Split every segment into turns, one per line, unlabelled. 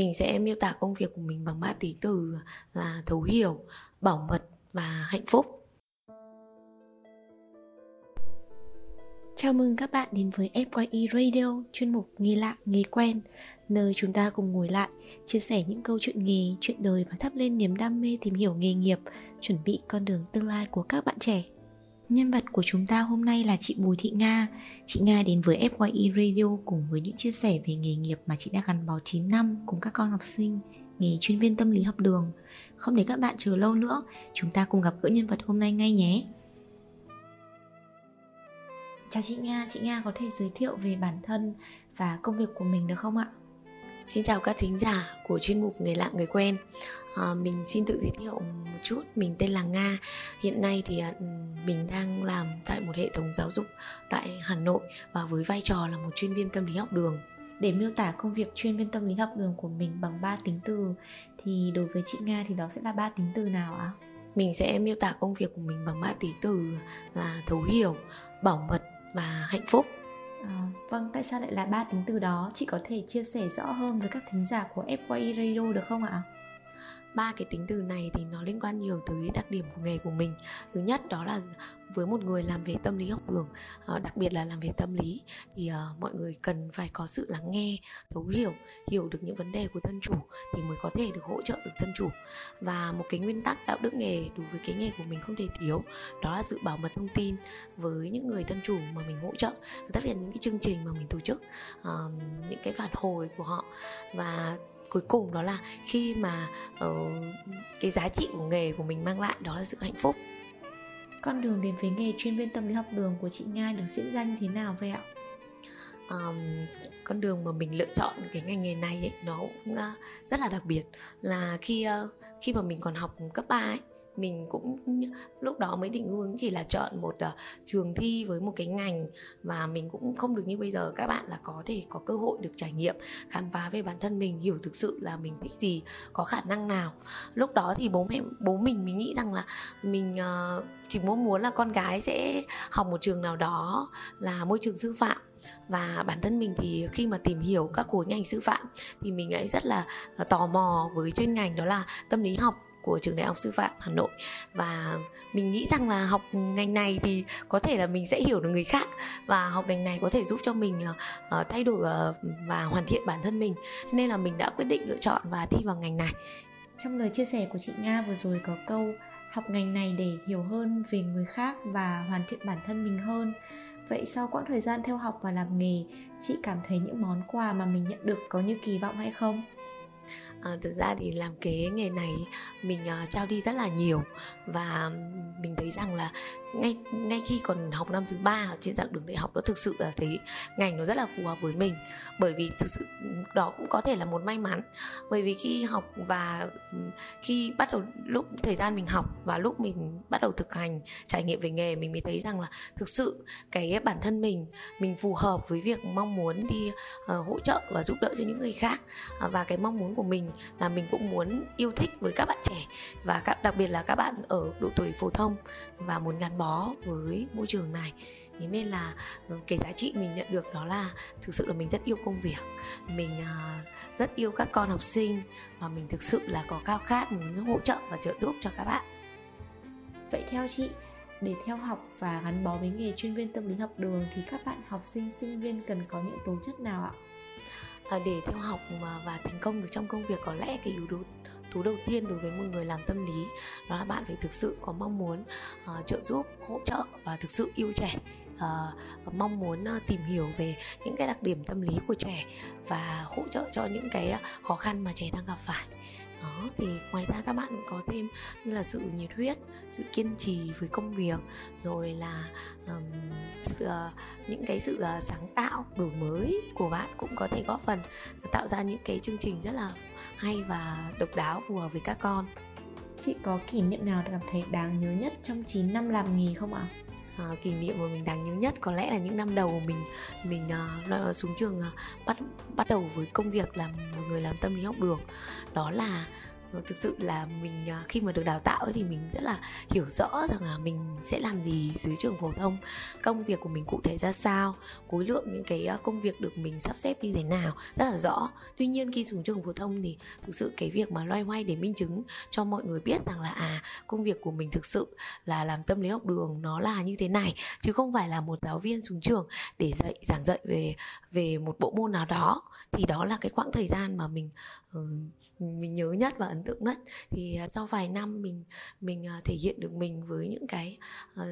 mình sẽ miêu tả công việc của mình bằng ba tí từ là thấu hiểu bảo mật và hạnh phúc
Chào mừng các bạn đến với FYE Radio, chuyên mục Nghề lạ, nghề quen, nơi chúng ta cùng ngồi lại, chia sẻ những câu chuyện nghề, chuyện đời và thắp lên niềm đam mê tìm hiểu nghề nghiệp, chuẩn bị con đường tương lai của các bạn trẻ. Nhân vật của chúng ta hôm nay là chị Bùi Thị Nga. Chị Nga đến với FYE Radio cùng với những chia sẻ về nghề nghiệp mà chị đã gắn bó 9 năm cùng các con học sinh, nghề chuyên viên tâm lý học đường. Không để các bạn chờ lâu nữa, chúng ta cùng gặp gỡ nhân vật hôm nay ngay nhé. Chào chị Nga, chị Nga có thể giới thiệu về bản thân và công việc của mình được không ạ?
Xin chào các thính giả của chuyên mục Người lạ người quen. À, Mình xin tự giới thiệu một chút Mình tên là Nga. Hiện nay thì à, mình đang làm tại một hệ thống giáo dục tại Hà Nội Và với vai trò là một chuyên viên tâm lý học đường.
Để miêu tả công việc chuyên viên tâm lý học đường của mình bằng 3 tính từ thì đối với chị Nga thì đó sẽ là ba tính từ nào ạ?
Mình sẽ miêu tả công việc của mình bằng ba tính từ là thấu hiểu, bảo mật và hạnh phúc
À, vâng, tại sao lại là ba tính từ đó? Chị có thể chia sẻ rõ hơn với các thính giả của FYI Radio được không ạ?
Ba cái tính từ này thì nó liên quan nhiều tới đặc điểm của nghề của mình. Thứ nhất đó là với một người làm về tâm lý học đường ờ, đặc biệt là làm về tâm lý thì ờ, mọi người cần phải có sự lắng nghe, thấu hiểu hiểu được những vấn đề của thân chủ thì mới có thể được hỗ trợ được thân chủ. Và một cái nguyên tắc đạo đức nghề đối với cái nghề của mình không thể thiếu đó là sự bảo mật thông tin với những người thân chủ mà mình hỗ trợ. Và tất cả những cái chương trình mà mình tổ chức những cái phản hồi của họ. Và cuối cùng đó là khi mà uh, cái giá trị của nghề của mình mang lại đó là sự hạnh phúc
con đường đến với nghề chuyên viên tâm lý học đường của chị Nga được diễn ra như thế nào vậy ạ?
Um, con đường mà mình lựa chọn cái ngành nghề này ấy, nó cũng uh, rất là đặc biệt là khi uh, khi mà mình còn học cấp 3 ấy, mình cũng lúc đó mới định hướng chỉ là chọn một uh, trường thi với một cái ngành và mình cũng không được như bây giờ. Các bạn là có thể có cơ hội được trải nghiệm khám phá về bản thân mình hiểu thực sự là mình thích gì có khả năng nào. Lúc đó thì bố mẹ bố mình mình nghĩ rằng là mình uh, chỉ muốn muốn là con gái sẽ học một trường nào đó là môi trường sư phạm. Và bản thân mình thì khi mà tìm hiểu các khối ngành sư phạm thì mình ấy rất là ờ, tò mò với chuyên ngành đó là tâm lý học của trường đại học sư phạm Hà Nội. Và mình nghĩ rằng là học ngành này thì có thể là mình sẽ hiểu được người khác và học ngành này có thể giúp cho mình uh, thay đổi uh, và hoàn thiện bản thân mình. Nên là mình đã quyết định lựa chọn và thi vào ngành này.
Trong lời chia sẻ của chị Nga vừa rồi có câu học ngành này để hiểu hơn về người khác và hoàn thiện bản thân mình hơn. Vậy sau quãng thời gian theo học và làm nghề chị cảm thấy những món quà mà mình nhận được có như kỳ vọng hay không?
À, thực ra thì làm cái nghề này mình uh, trao đi rất là nhiều và mình thấy rằng là ngay ngay khi còn học năm thứ ba trên dạng đường đại học đó thực sự là thấy ngành nó rất là phù hợp với mình. Bởi vì thực sự ừ, đó cũng có thể là một may mắn. Bởi vì khi học và ừ, khi bắt đầu lúc thời gian mình học và lúc mình bắt đầu thực hành trải nghiệm về nghề mình mới thấy rằng là thực sự cái bản thân mình mình phù hợp với việc mong muốn đi uh, hỗ trợ và giúp đỡ cho những người khác. Uh, và cái mong muốn của mình là mình cũng muốn yêu thích với các bạn trẻ và các đặc biệt là các bạn ở độ tuổi phổ thông và muốn gắn bó với môi trường này. Thế nên là ừ, cái giá trị mình nhận được đó là thực sự là mình rất yêu công việc. Mình uh, rất yêu các con học sinh và mình thực sự là có khao khát muốn hỗ trợ và trợ giúp cho các bạn.
Vậy theo chị để theo học và gắn bó với nghề chuyên viên tâm lý học đường thì các bạn học sinh sinh viên cần có những tố chất nào ạ?
À, để theo học và thành công được trong công việc có lẽ cái yếu tố thú đầu tiên đối với một người làm tâm lý đó là bạn phải thực sự có mong muốn uh, trợ giúp hỗ trợ và thực sự yêu trẻ. Uh, mong muốn uh, tìm hiểu về những cái đặc điểm tâm lý của trẻ và hỗ trợ cho những cái khó khăn mà trẻ đang gặp phải đó thì ngoài ra các bạn có thêm như là sự nhiệt huyết sự kiên trì với công việc rồi là um, sự, uh, những cái sự uh, sáng tạo đổi mới của bạn cũng có thể góp phần tạo ra những cái chương trình rất là hay và độc đáo phù hợp với các con
chị có kỷ niệm nào cảm thấy đáng nhớ nhất trong 9 năm làm nghề không ạ?
À, Ờ, kỷ niệm mà mình đáng nhớ nhất có lẽ là những năm đầu mình mình uh, xuống trường uh, bắt bắt đầu với công việc làm một người làm tâm lý học đường. Đó là thực sự là mình à, khi mà được đào tạo thì mình rất là hiểu rõ rằng là mình sẽ làm gì dưới trường phổ thông công việc của mình cụ thể ra sao khối lượng những cái à, công việc được mình sắp xếp như thế nào rất là rõ. Tuy nhiên khi xuống trường phổ thông thì thực sự cái việc mà loay hoay để minh chứng cho mọi người biết rằng là à công việc của mình thực sự là làm tâm lý học đường nó là như thế này chứ không phải là một giáo viên xuống trường để dạy giảng dạy về về một bộ môn nào đó thì đó là cái quãng thời gian mà mình uh, mình nhớ nhất và ấn tượng nhất thì à, sau vài năm mình mình à, thể hiện được mình với những cái ờ,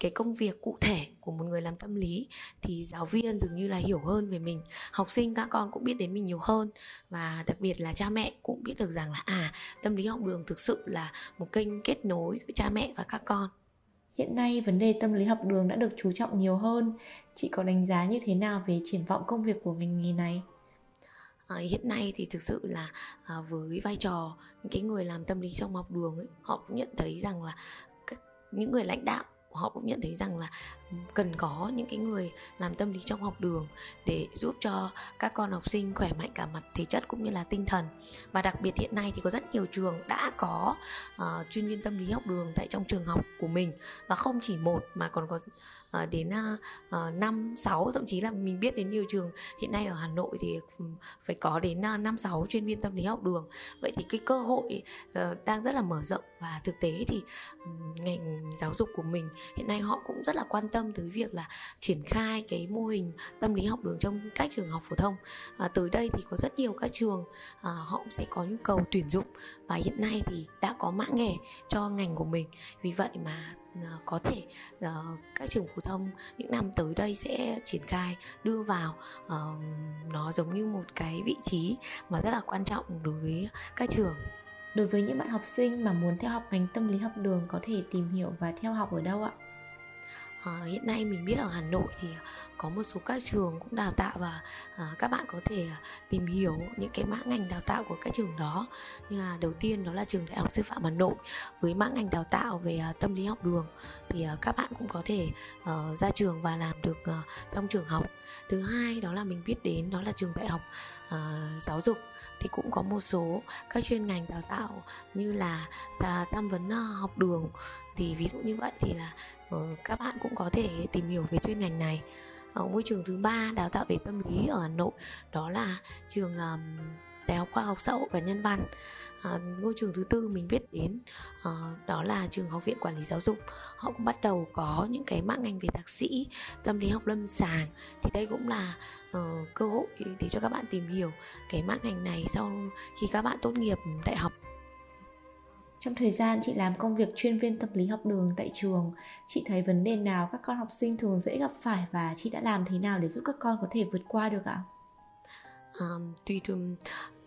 cái công việc cụ thể của một người làm tâm lý, thì giáo viên dường như là hiểu hơn về mình học sinh các con cũng biết đến mình nhiều hơn và đặc biệt là cha mẹ cũng biết được rằng là à tâm lý học đường thực sự là một kênh kết nối giữa cha mẹ và các con
Hiện nay vấn đề tâm lý học đường đã được chú trọng nhiều hơn. Chị có đánh giá như thế nào về triển vọng công việc của ngành nghề này?
À, hiện nay thì thực sự là à, với vai trò những cái người làm tâm lý trong học đường ấy, họ cũng nhận thấy rằng là các, những người lãnh đạo họ cũng nhận thấy rằng là cần có những cái người làm tâm lý trong học đường để giúp cho các con học sinh khỏe mạnh cả mặt thể chất cũng như là tinh thần. Và đặc biệt hiện nay thì có rất nhiều trường đã có uh, chuyên viên tâm lý học đường tại trong trường học của mình. Và không chỉ một mà còn có uh, đến uh, sáu thậm chí là mình biết đến nhiều trường. Hiện nay ở Hà Nội thì ừ, phải có đến uh, sáu chuyên viên tâm lý học đường. Vậy thì cái cơ hội uh, đang rất là mở rộng. Và thực tế thì um, ngành giáo dục của mình hiện nay họ cũng rất là quan tâm tới việc là triển khai cái mô hình tâm lý học đường trong các trường học phổ thông. Và tới đây thì có rất nhiều các trường à, họ cũng sẽ có nhu cầu tuyển dụng và hiện nay thì đã có mã nghề cho ngành của mình. Vì vậy mà à, có thể à, các trường phổ thông những năm tới đây sẽ triển khai đưa vào à, nó giống như một cái vị trí mà rất là quan trọng đối với các trường.
Đối với những bạn học sinh mà muốn theo học ngành tâm lý học đường có thể tìm hiểu và theo học ở đâu ạ?
À, hiện nay mình biết ở Hà Nội thì có một số các trường cũng đào tạo và à, các bạn có thể ờ, tìm hiểu những cái mã ngành đào tạo của các trường đó. Như là đầu tiên đó là trường đại học sư phạm Hà Nội với mã ngành đào tạo về à, tâm lý học đường. Thì à, các bạn cũng có thể à, ra trường và làm được à, trong trường học. Thứ hai đó là mình biết đến đó là trường đại học à, giáo dục thì cũng có một số các chuyên ngành đào tạo như là tham vấn à, học đường. Thì ví dụ như vậy thì là ờ, các bạn cũng có thể tìm hiểu về chuyên ngành này. Ở môi trường thứ ba đào tạo về tâm lý ở Hà Nội đó là trường um, Đại học Khoa học Xã hội và Nhân văn. À, ngôi trường thứ tư mình biết đến à, đó là trường Học viện Quản lý Giáo dục. Họ cũng bắt đầu có những cái mạng ngành về thạc sĩ tâm lý học lâm sàng. Thì đây cũng là uh, cơ hội để cho các bạn tìm hiểu cái mạng ngành này sau khi các bạn tốt nghiệp đại học.
Trong thời gian chị làm công việc chuyên viên tâm lý học đường tại trường, chị thấy vấn đề nào các con học sinh thường dễ gặp phải và chị đã làm thế nào để giúp các con có thể vượt qua được ạ?
Um, tùy thường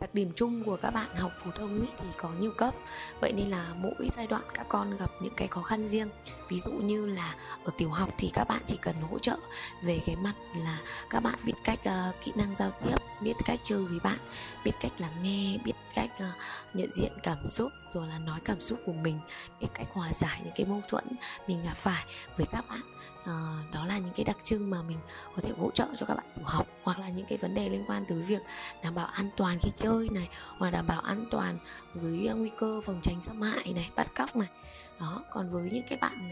đặc điểm chung của các bạn học phổ thông ý, thì có nhiều cấp. Vậy nên là mỗi giai đoạn các con gặp những cái khó khăn riêng. Ví dụ như là ở tiểu học thì các bạn chỉ cần hỗ trợ về cái mặt là các bạn biết cách uh, kỹ năng giao tiếp biết cách chơi với bạn biết cách lắng nghe biết cách uh, nhận diện cảm xúc rồi là nói cảm xúc của mình biết cách hòa giải những cái mâu thuẫn mình gặp phải với các bạn. Uh, đó là những cái đặc trưng mà mình có thể hỗ trợ cho các bạn tiểu học hoặc là những cái vấn đề liên quan tới việc đảm bảo an toàn khi chơi này hoặc đảm bảo an toàn với uh, nguy cơ phòng tránh xâm hại này bắt cóc này. Đó còn với những cái bạn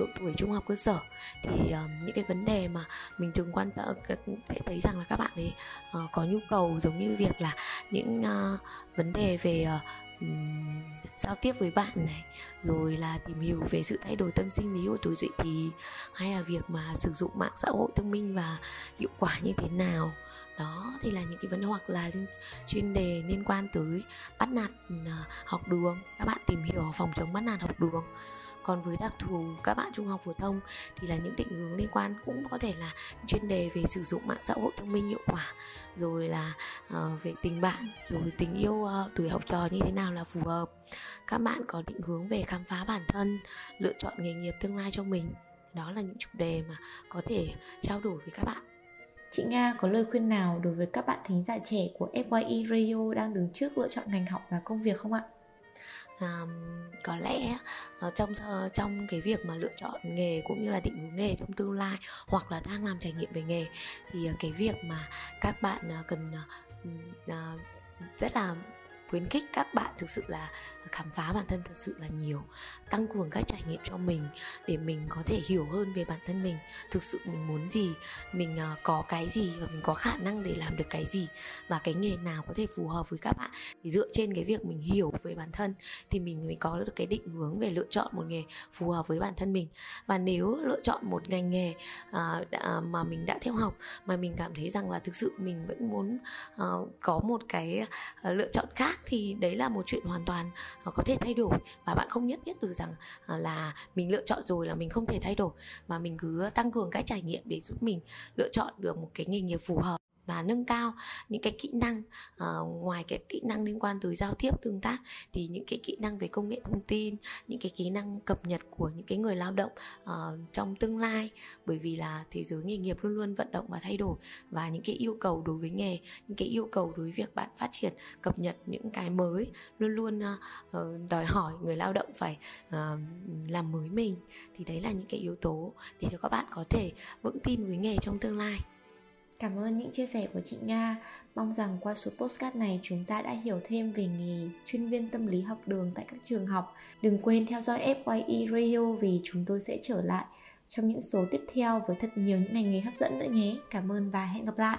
độ tuổi trung học cơ sở. Thì uh, những cái vấn đề mà mình thường quan tâm ờ, sẽ thấy rằng là các bạn ấy uh, có nhu cầu giống như việc là những uh, vấn đề về uh, um, giao tiếp với bạn này rồi là tìm hiểu về sự thay đổi tâm sinh lý của tuổi dậy thì hay là việc mà sử dụng mạng xã hội thông minh và hiệu quả như thế nào. Đó thì là những cái vấn đề hoặc là chuyên đề liên quan tới bắt nạt học đường. Các bạn tìm hiểu phòng chống bắt nạt học đường còn với đặc thù các bạn trung học phổ thông thì là những định hướng liên quan cũng có thể là chuyên đề về sử dụng mạng xã hội thông minh hiệu quả rồi là uh, về tình bạn rồi tình yêu uh, tuổi học trò như thế nào là phù hợp. Các bạn có định hướng về khám phá bản thân lựa chọn nghề nghiệp tương lai cho mình. Đó là những chủ đề mà có thể trao đổi với các bạn.
Chị Nga có lời khuyên nào đối với các bạn thính giả trẻ của FYE Radio đang đứng trước lựa chọn ngành học và công việc không ạ?
À, có lẽ uh, trong uh, trong cái việc mà lựa chọn nghề cũng như là định hướng nghề trong tương lai hoặc là đang làm trải nghiệm về nghề thì uh, cái việc mà các bạn uh, cần uh, uh, rất là khuyến khích các bạn thực sự là khám phá bản thân thực sự là nhiều tăng cường các trải nghiệm cho mình để mình có thể hiểu hơn về bản thân mình. Thực sự mình muốn gì mình ờ, có cái gì và mình có khả năng để làm được cái gì và cái nghề nào có thể phù hợp với các bạn. Thì dựa trên cái việc mình hiểu về bản thân thì mình mới có được cái định hướng về lựa chọn một nghề phù hợp với bản thân mình. Và nếu lựa chọn một ngành nghề ờ, đã, mà mình đã theo học mà mình cảm thấy rằng là thực sự mình vẫn muốn ờ, có một cái lựa chọn khác thì đấy là một chuyện hoàn toàn ờ, có thể thay đổi. Và bạn không nhất thiết được rằng ờ, là mình lựa chọn rồi là mình không thể thay đổi. Mà mình cứ tăng cường các trải nghiệm để giúp mình lựa chọn được một cái nghề nghiệp phù hợp và nâng cao những cái kỹ năng uh, ngoài cái kỹ năng liên quan tới giao tiếp tương tác thì những cái kỹ năng về công nghệ thông tin những cái kỹ năng cập nhật của những cái người lao động uh, trong tương lai. Bởi vì là thế giới nghề nghiệp luôn luôn vận động và thay đổi và những cái yêu cầu đối với nghề những cái yêu cầu đối với việc bạn phát triển cập nhật những cái mới luôn luôn uh, đòi hỏi người lao động phải uh, làm mới mình. Thì đấy là những cái yếu tố để cho các bạn có thể vững tin với nghề trong tương lai.
Cảm ơn những chia sẻ của chị Nga. Mong rằng qua số postcard này chúng ta đã hiểu thêm về nghề chuyên viên tâm lý học đường tại các trường học. Đừng quên theo dõi FYE Radio vì chúng tôi sẽ trở lại trong những số tiếp theo với thật nhiều những ngành nghề hấp dẫn nữa nhé. Cảm ơn và hẹn gặp lại.